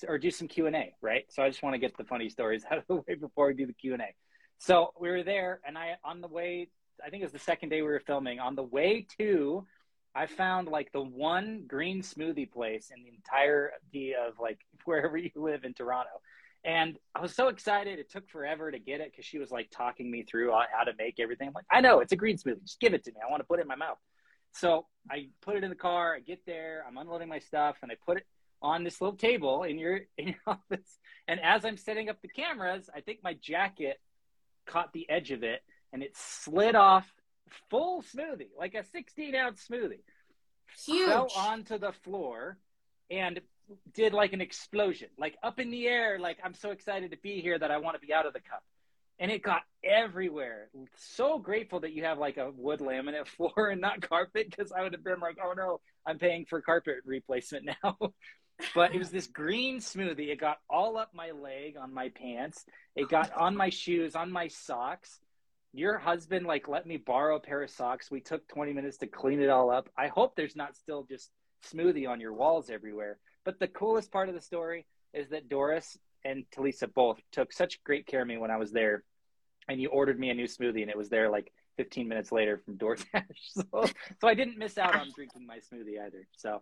or do some Q and A, right? So I just want to get the funny stories out of the way before we do the Q and A. So we were there, and I on the way, I think it was the second day we were filming. On the way to, I found like the one green smoothie place in the entirety of like wherever you live in Toronto. And I was so excited. It took forever to get it because she was like talking me through how to make everything. I'm like, I know it's a green smoothie. Just give it to me. I want to put it in my mouth. So I put it in the car. I get there. I'm unloading my stuff, and I put it on this little table in your in your office. And as I'm setting up the cameras, I think my jacket caught the edge of it, and it slid off full smoothie, like a 16 ounce smoothie. Huge. Fell onto the floor and did like an explosion, like up in the air. Like I'm so excited to be here that I want to be out of the cup. And it got everywhere. So grateful that you have like a wood laminate floor and not carpet because I would have been like, oh no, I'm paying for carpet replacement now. but it was this green smoothie. It got all up my leg on my pants. It got on my shoes, on my socks. Your husband like let me borrow a pair of socks. We took 20 minutes to clean it all up. I hope there's not still just smoothie on your walls everywhere. But the coolest part of the story is that Doris and Talisa both took such great care of me when I was there and you ordered me a new smoothie, and it was there like 15 minutes later from DoorDash. So, so I didn't miss out on drinking my smoothie either. So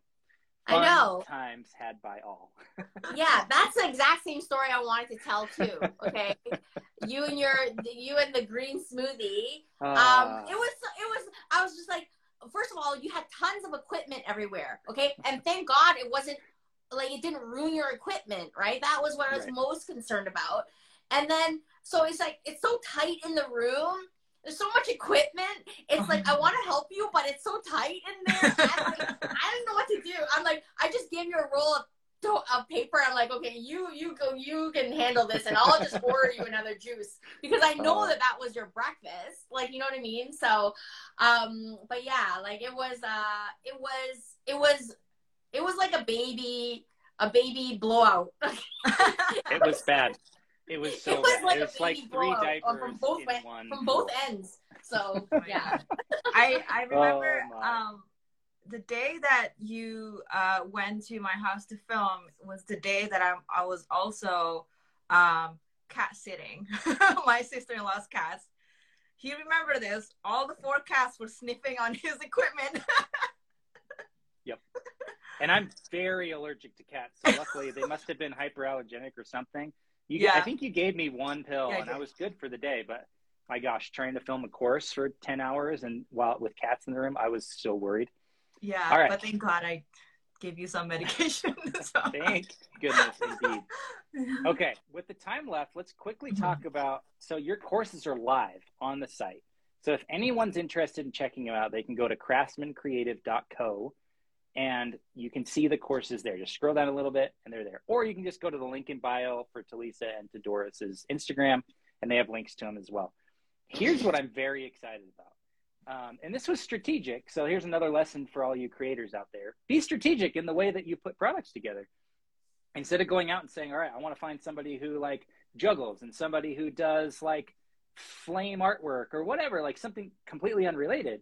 I know times had by all. yeah, that's the exact same story I wanted to tell too. Okay, you and your you and the green smoothie. Uh, um, it was it was I was just like, first of all, you had tons of equipment everywhere. Okay, and thank God it wasn't like it didn't ruin your equipment. Right, that was what I was right. most concerned about. And then so it's like it's so tight in the room. There's so much equipment. It's like I want to help you, but it's so tight in there. Like, I don't know what to do. I'm like, I just gave you a roll of of paper. I'm like, okay, you you go, you can handle this, and I'll just order you another juice because I know that that was your breakfast. Like, you know what I mean? So, um, but yeah, like it was, uh, it was, it was, it was like a baby, a baby blowout. it was bad. It was so. It was like, it was like three diapers from both in one. From both ends. So yeah. I I remember oh, um the day that you uh, went to my house to film was the day that I'm I was also um, cat sitting my sister-in-law's cats. He remember this. All the four cats were sniffing on his equipment. And I'm very allergic to cats. So luckily, they must have been hyperallergenic or something. You, yeah. I think you gave me one pill, yeah, and I was good for the day. But my gosh, trying to film a course for ten hours and while with cats in the room, I was so worried. Yeah, right. but thank God I gave you some medication. so. Thank goodness, indeed. Okay, with the time left, let's quickly mm-hmm. talk about. So your courses are live on the site. So if anyone's interested in checking them out, they can go to craftsmancreative.co and you can see the courses there. Just scroll down a little bit and they're there. Or you can just go to the link in bio for Talisa and to Doris's Instagram, and they have links to them as well. Here's what I'm very excited about. Um, and this was strategic. So here's another lesson for all you creators out there be strategic in the way that you put products together. Instead of going out and saying, all right, I want to find somebody who like juggles and somebody who does like flame artwork or whatever, like something completely unrelated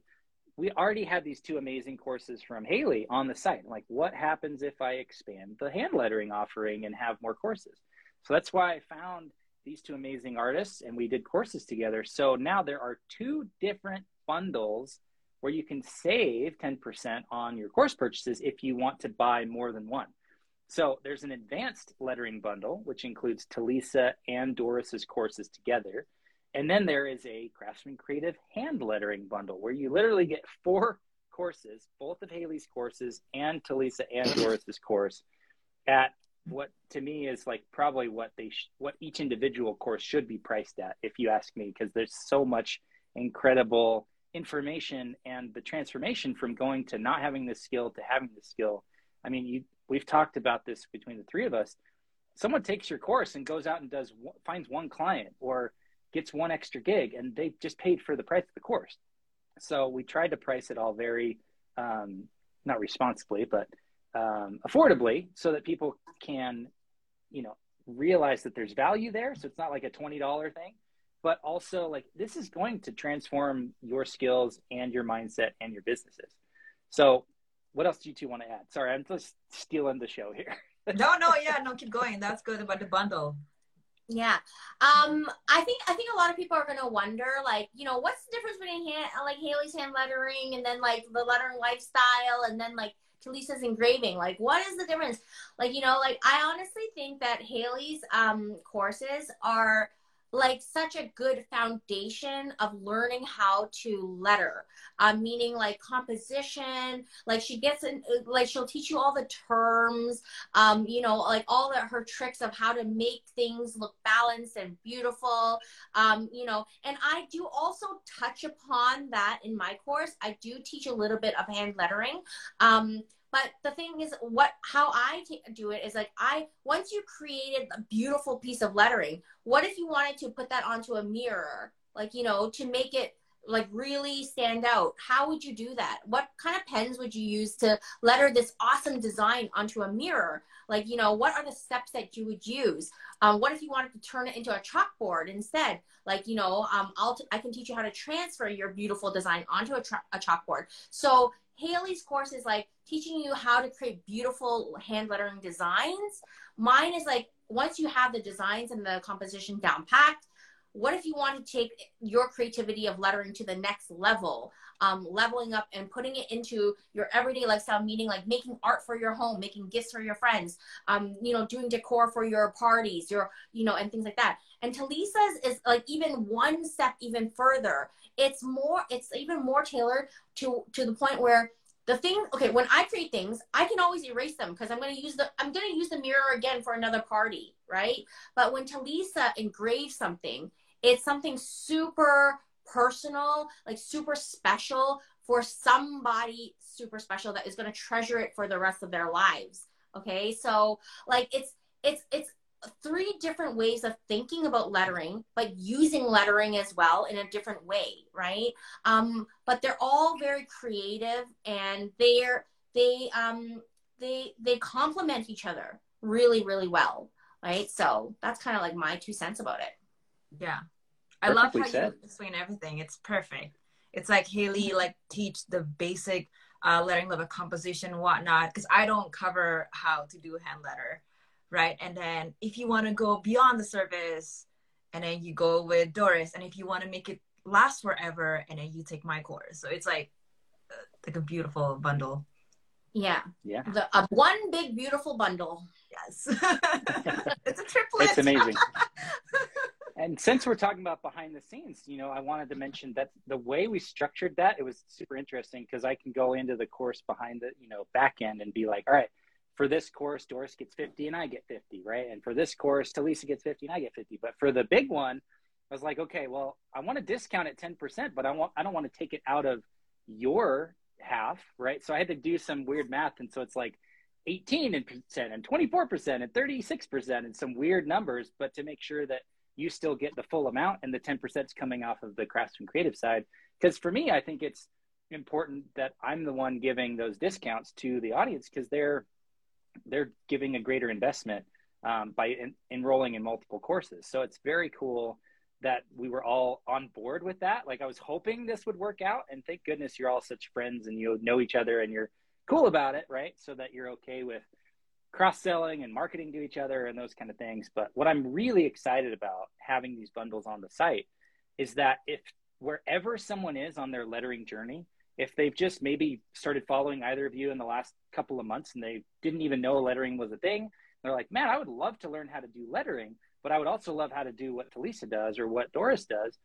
we already had these two amazing courses from Haley on the site. Like, what happens if I expand the hand lettering offering and have more courses? So that's why I found these two amazing artists and we did courses together. So now there are two different bundles where you can save 10% on your course purchases if you want to buy more than one. So there's an advanced lettering bundle, which includes Talisa and Doris's courses together. And then there is a Craftsman Creative hand lettering bundle where you literally get four courses, both of Haley's courses and Talisa and Doris's course at what to me is like probably what they sh- what each individual course should be priced at if you ask me because there's so much incredible information and the transformation from going to not having this skill to having the skill. I mean you we've talked about this between the three of us. Someone takes your course and goes out and does finds one client or gets one extra gig and they just paid for the price of the course. So we tried to price it all very, um, not responsibly, but um, affordably so that people can, you know, realize that there's value there. So it's not like a $20 thing, but also like this is going to transform your skills and your mindset and your businesses. So what else do you two want to add? Sorry, I'm just stealing the show here. no, no, yeah, no, keep going. That's good about the bundle. Yeah. Um, I think I think a lot of people are gonna wonder, like, you know, what's the difference between hand, like Haley's hand lettering and then like the lettering lifestyle and then like Talisa's engraving. Like, what is the difference? Like, you know, like I honestly think that Haley's um courses are like such a good foundation of learning how to letter um, meaning like composition like she gets in like she'll teach you all the terms um, you know like all the, her tricks of how to make things look balanced and beautiful um, you know and i do also touch upon that in my course. I do teach a little bit of hand lettering um, but the thing is, what how I t- do it is like I once you created a beautiful piece of lettering, what if you wanted to put that onto a mirror, like you know, to make it like really stand out? How would you do that? What kind of pens would you use to letter this awesome design onto a mirror? Like you know, what are the steps that you would use? Um, what if you wanted to turn it into a chalkboard instead? Like you know, um, I'll t- I can teach you how to transfer your beautiful design onto a, tra- a chalkboard. So Haley's course is like teaching you how to create beautiful hand lettering designs. Mine is like once you have the designs and the composition down packed, what if you want to take your creativity of lettering to the next level um, leveling up and putting it into your everyday lifestyle meaning like making art for your home making gifts for your friends um, you know doing decor for your parties your you know and things like that. And talisa's is like even one step even further. It's more it's even more tailored to to the point where the thing okay when i create things i can always erase them because i'm going to use the i'm going to use the mirror again for another party right? But when talisa engraves something it's something super personal like super special for somebody super special that is going to treasure it for the rest of their lives okay so like it's it's it's three different ways of thinking about lettering, but using lettering as well in a different way, right? Um, but they're all very creative and they're they um they they complement each other really really well, right? So that's kind of like my two cents about it. Yeah, I love how said. you explain everything. It's perfect. It's like Haley like teach the basic uh, lettering level composition whatnot because I don't cover how to do hand letter right? And then if you want to go beyond the service, and then you go with Doris, and if you want to make it last forever, and then you take my course. So it's like uh, like a beautiful bundle. Yeah. Yeah. The uh, one big beautiful bundle. Yes. it's a triplet. It's amazing. and since we're talking about behind the scenes, you know, I wanted to mention that the way we structured that, it was super interesting because I can go into the course behind the, you know, back end and be like, all right, for this course, Doris gets 50 and I get 50, right? And for this course, Talisa gets 50 and I get 50. But for the big one, I was like, okay, well, I want to discount it 10%, but I want I don't want to take it out of your half, right? So I had to do some weird math. And so it's like 18% and 24% and 36% and some weird numbers, but to make sure that you still get the full amount and the 10% is coming off of the craftsman creative side. Because for me, I think it's important that I'm the one giving those discounts to the audience because they're they're giving a greater investment um, by en- enrolling in multiple courses. So it's very cool that we were all on board with that. Like I was hoping this would work out, and thank goodness you're all such friends and you know each other and you're cool about it, right? So that you're okay with cross selling and marketing to each other and those kind of things. But what I'm really excited about having these bundles on the site is that if wherever someone is on their lettering journey, if they've just maybe started following either of you in the last couple of months and they didn't even know lettering was a thing, they're like, man, I would love to learn how to do lettering, but I would also love how to do what Talisa does or what Doris does.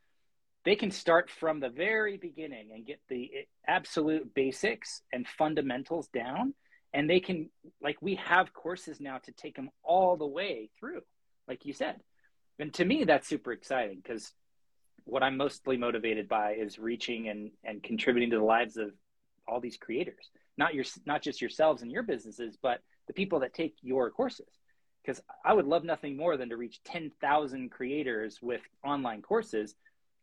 They can start from the very beginning and get the absolute basics and fundamentals down. And they can, like, we have courses now to take them all the way through, like you said. And to me, that's super exciting because what I'm mostly motivated by is reaching and, and contributing to the lives of all these creators, not your, not just yourselves and your businesses, but the people that take your courses. Because I would love nothing more than to reach 10,000 creators with online courses.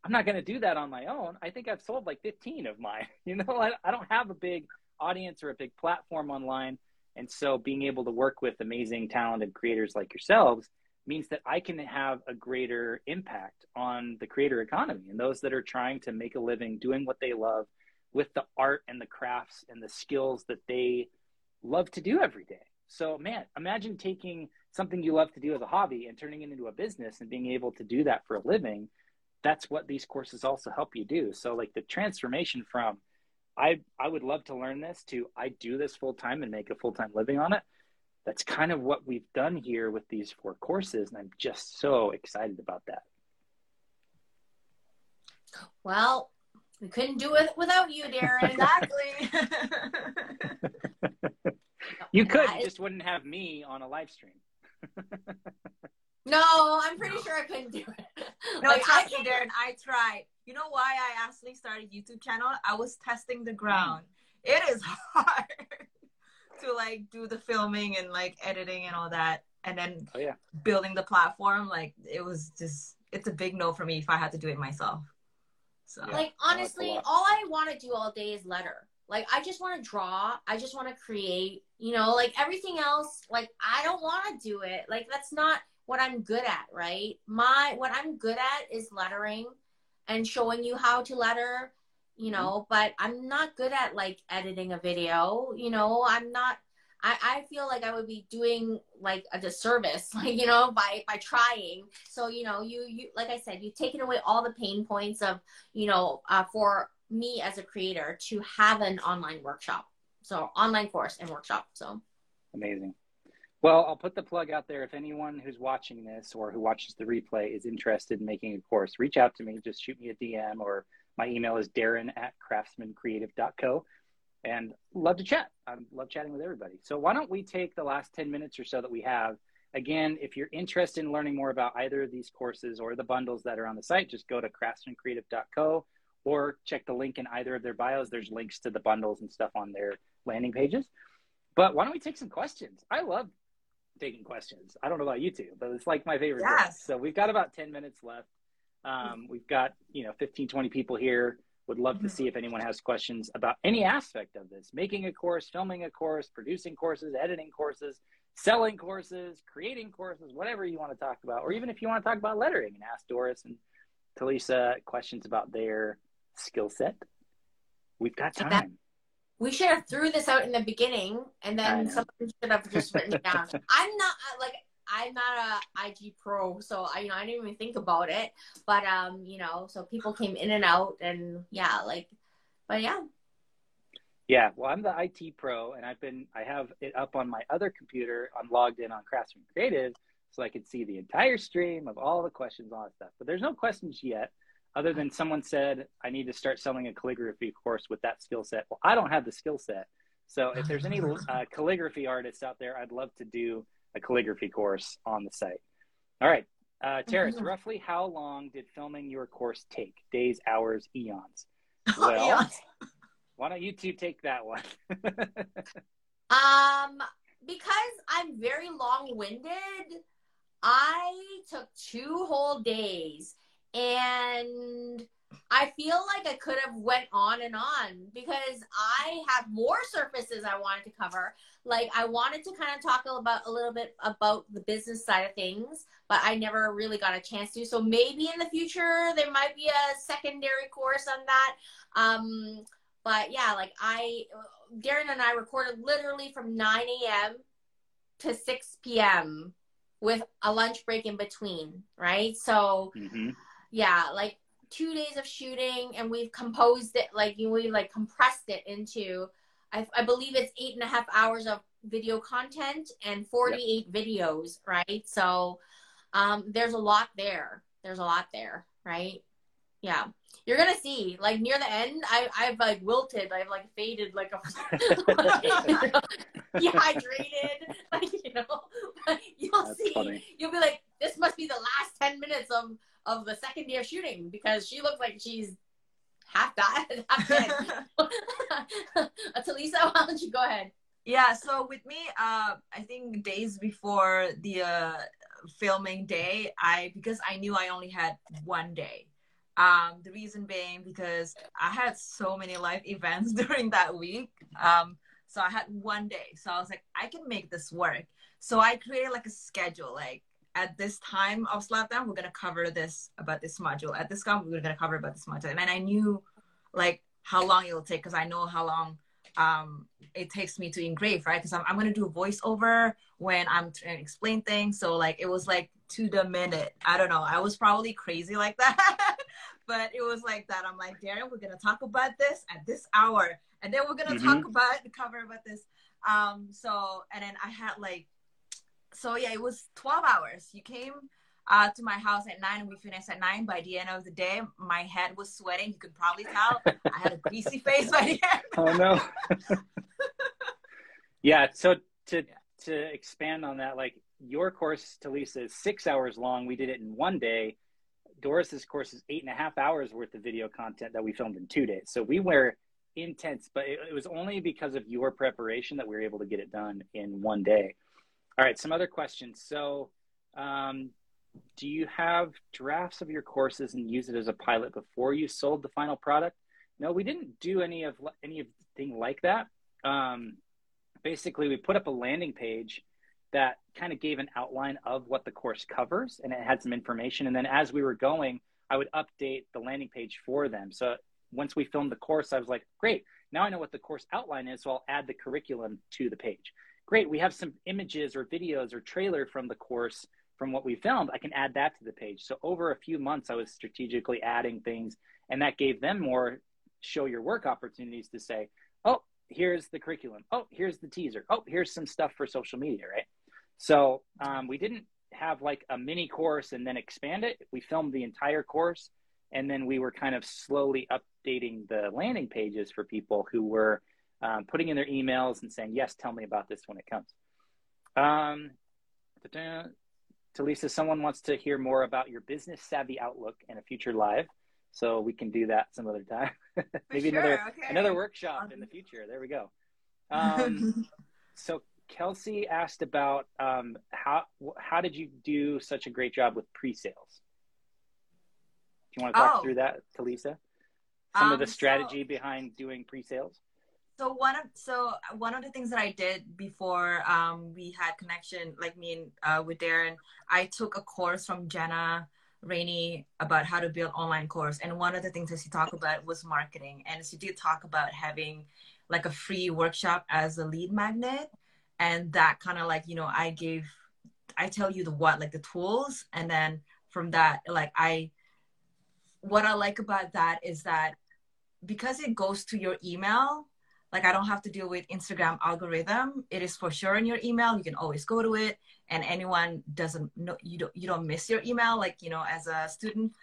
I'm not going to do that on my own. I think I've sold like 15 of mine. You know, I, I don't have a big audience or a big platform online. And so being able to work with amazing, talented creators like yourselves means that I can have a greater impact on the creator economy and those that are trying to make a living doing what they love with the art and the crafts and the skills that they love to do every day. So, man, imagine taking something you love to do as a hobby and turning it into a business and being able to do that for a living. That's what these courses also help you do. So, like the transformation from I I would love to learn this to I do this full time and make a full time living on it. That's kind of what we've done here with these four courses, and I'm just so excited about that. Well, we couldn't do it without you, Darren. Exactly. you could, you just wouldn't have me on a live stream. No, I'm pretty sure I couldn't do it. No, like, trust me, Darren. I tried. You know why I actually started YouTube channel? I was testing the ground. It is hard to like do the filming and like editing and all that, and then oh, yeah. building the platform. Like it was just, it's a big no for me if I had to do it myself. So yeah, like honestly, all I want to do all day is letter. Like I just want to draw. I just want to create. You know, like everything else. Like I don't want to do it. Like that's not what I'm good at, right? My what I'm good at is lettering and showing you how to letter. You know, but I'm not good at like editing a video. You know, I'm not I, I feel like I would be doing like a disservice, like you know, by by trying. So you know, you you like I said, you've taken away all the pain points of you know uh, for me as a creator to have an online workshop, so online course and workshop. So amazing. Well, I'll put the plug out there. If anyone who's watching this or who watches the replay is interested in making a course, reach out to me. Just shoot me a DM or my email is darren at craftsmancreative.co and love to chat. I love chatting with everybody. So why don't we take the last 10 minutes or so that we have? Again, if you're interested in learning more about either of these courses or the bundles that are on the site, just go to craftsmancreative.co or check the link in either of their bios. There's links to the bundles and stuff on their landing pages. But why don't we take some questions? I love taking questions. I don't know about you two, but it's like my favorite. Yes. So we've got about 10 minutes left. Um, we've got, you know, 15, 20 people here. Would love to mm-hmm. see if anyone has questions about any aspect of this making a course, filming a course, producing courses, editing courses, selling courses, creating courses, whatever you want to talk about, or even if you want to talk about lettering and ask Doris and Talisa questions about their skill set. We've got time. we should have threw this out in the beginning and then someone should have just written it down. I'm not like I'm not a IG pro, so I you know I didn't even think about it. But um, you know, so people came in and out, and yeah, like, but yeah. Yeah, well, I'm the IT pro, and I've been I have it up on my other computer. I'm logged in on Craftsman Creative, so I can see the entire stream of all the questions, all that stuff. But there's no questions yet, other than someone said I need to start selling a calligraphy course with that skill set. Well, I don't have the skill set, so if there's any uh, calligraphy artists out there, I'd love to do a calligraphy course on the site. All right, uh, Terrace, mm-hmm. roughly how long did filming your course take? Days, hours, eons? Well, why don't you two take that one? um, because I'm very long-winded, I took two whole days and I feel like I could have went on and on because I have more surfaces I wanted to cover. Like I wanted to kind of talk about a little bit about the business side of things, but I never really got a chance to. So maybe in the future there might be a secondary course on that. Um, but yeah, like I, Darren and I recorded literally from 9 a.m. to 6 p.m. with a lunch break in between, right? So. Mm-hmm yeah like two days of shooting and we've composed it like we like compressed it into I, I, believe it's eight and a half hours of video content and 48 yep. videos right so um, there's a lot there there's a lot there right yeah you're gonna see like near the end I, i've like wilted i've like faded like a dehydrated like you know you'll That's see funny. you'll be like this must be the last 10 minutes of of the second year shooting because she looks like she's half died, half dead. Talisa, why don't you go ahead? Yeah, so with me, uh, I think days before the uh, filming day, I because I knew I only had one day. Um, the reason being because I had so many life events during that week. Um, so I had one day. So I was like, I can make this work. So I created like a schedule, like at this time of Slapdown, we're gonna cover this about this module. At this time, we're gonna cover about this module. And I knew like how long it'll take because I know how long um, it takes me to engrave, right? Because I'm, I'm gonna do a voiceover when I'm trying to explain things. So like it was like to the minute. I don't know. I was probably crazy like that, but it was like that. I'm like, Darren, we're gonna talk about this at this hour, and then we're gonna mm-hmm. talk about the cover about this. Um, so and then I had like, so yeah, it was 12 hours. You came uh, to my house at nine and we finished at nine. By the end of the day, my head was sweating. You could probably tell. I had a greasy face by the end. oh no. yeah. So to to expand on that, like your course, Talisa, is six hours long. We did it in one day. Doris's course is eight and a half hours worth of video content that we filmed in two days. So we were intense, but it, it was only because of your preparation that we were able to get it done in one day. All right, some other questions. So, um, do you have drafts of your courses and use it as a pilot before you sold the final product? No, we didn't do any of any of thing like that. Um, basically, we put up a landing page that kind of gave an outline of what the course covers, and it had some information. And then as we were going, I would update the landing page for them. So once we filmed the course, I was like, great, now I know what the course outline is, so I'll add the curriculum to the page. Great, we have some images or videos or trailer from the course from what we filmed, I can add that to the page. So over a few months, I was strategically adding things, and that gave them more show your work opportunities to say, oh, here's the curriculum. Oh, here's the teaser. Oh, here's some stuff for social media, right? So um, we didn't have like a mini course and then expand it. We filmed the entire course, and then we were kind of slowly updating the landing pages for people who were um, putting in their emails and saying, yes, tell me about this when it comes. Um, Talisa, someone wants to hear more about your business savvy outlook in a future live. So we can do that some other time. Maybe sure, another okay. another workshop in the future. There we go. Um, so Kelsey asked about um, how how did you do such a great job with pre-sales? Do you want to talk oh. through that, Talisa? Some um, of the um, strategy so, behind doing pre-sales so one of so one of the things that I did before um, we had connection, like me and uh, with Darren, I took a course from Jenna Rainey about how to build online course, and one of the things that she talked about was marketing, and she did talk about having like a free workshop as a lead magnet, and that kind of like you know I gave, I tell you the what like the tools, and then from that like I, what I like about that is that because it goes to your email like I don't have to deal with Instagram algorithm. It is for sure in your email. You can always go to it, and anyone doesn't know you don't you don't miss your email. Like you know, as a student,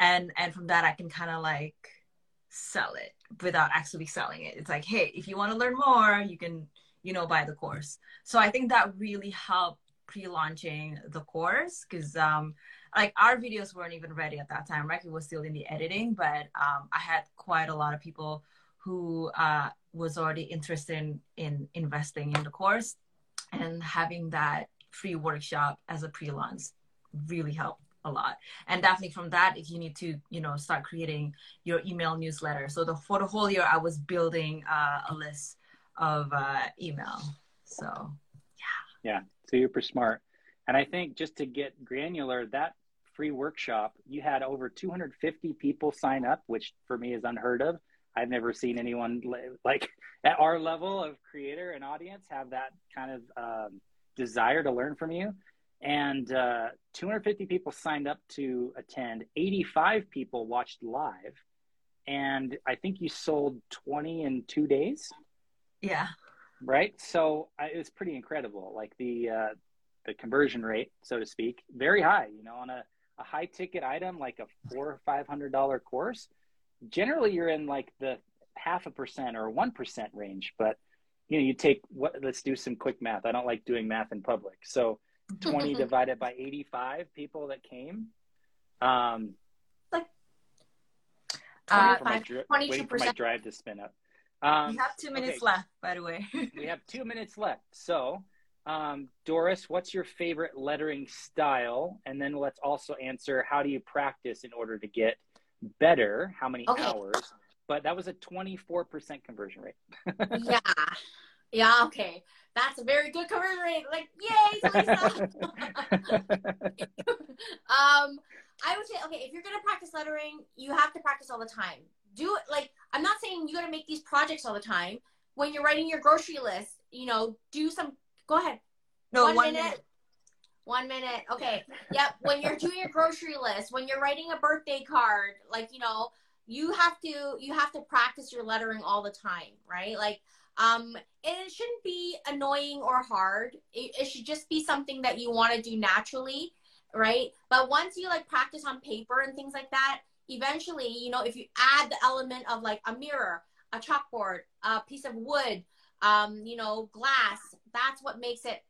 and and from that I can kind of like sell it without actually selling it. It's like, hey, if you want to learn more, you can you know buy the course. So I think that really helped pre-launching the course because um like our videos weren't even ready at that time right it was still in the editing but um i had quite a lot of people who uh was already interested in, in investing in the course and having that free workshop as a pre-launch really helped a lot. And definitely from that if you need to you know start creating your email newsletter. So the for the whole year i was building uh, a list of uh, email. So yeah. Yeah super smart. And i think just to get granular that free workshop you had over 250 people sign up which for me is unheard of I've never seen anyone like at our level of creator and audience have that kind of um, desire to learn from you. And uh, 250 people signed up to attend. 85 people watched live, and I think you sold 20 in two days. Yeah. Right. So uh, it was pretty incredible. Like the uh, the conversion rate, so to speak, very high. You know, on a, a high ticket item like a four or five hundred dollar course, generally you're in like the half a percent or one percent range but you know you take what let's do some quick math. I don't like doing math in public. So 20 divided by 85 people that came um like uh, for my, dri- waiting for my drive to spin up. Um, we have two minutes okay. left by the way. We have two minutes left. So um, doris what's your favorite lettering style? And then let's also answer how do you practice in order to get better how many okay. hours, but that was a 24% conversion rate. yeah. Yeah, okay. That's a very good conversion rate. Like, yay, um, I would say, okay, if you're going to practice lettering, you have to practice all the time. do it like I'm not saying you got to make these projects all the time. When you're writing your grocery list, you know, do some. Go ahead. No, one, one minute. minute. One minute. Okay. Yep. When you're doing your grocery list, when you're writing a birthday card, like you know, you have to you have to practice your lettering all the time, right? Like, um, and it shouldn't be annoying or hard. It, it should just be something that you want to do naturally, right? But once you like practice on paper and things like that, eventually, you know, if you add the element of like a mirror, a chalkboard, a piece of wood, um, you know, glass, that's what makes it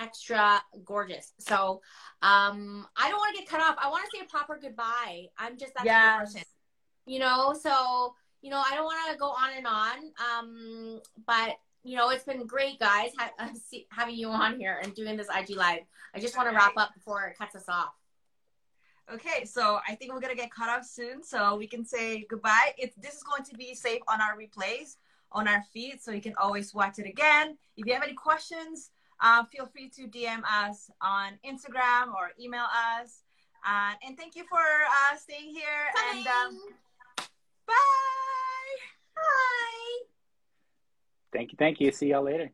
extra gorgeous. So um I don't want to get cut off. I want to say a proper goodbye. I'm just that of Yes. person. You know, so you know, I don't want to go on and on. Um, but you know, it's been great, guys, ha- uh, see- having you on here and doing this IG live. I just want to wrap up before it cuts us off. Okay, so I think we're gonna get cut off soon, so we can say goodbye. It's this is going to be safe on our replays on our feed, so you can always watch it again. If you have any questions, uh, feel free to DM us on Instagram or email us. Uh, and thank you for uh, staying here. And um, bye. Bye. Thank you. Thank you. See y'all later.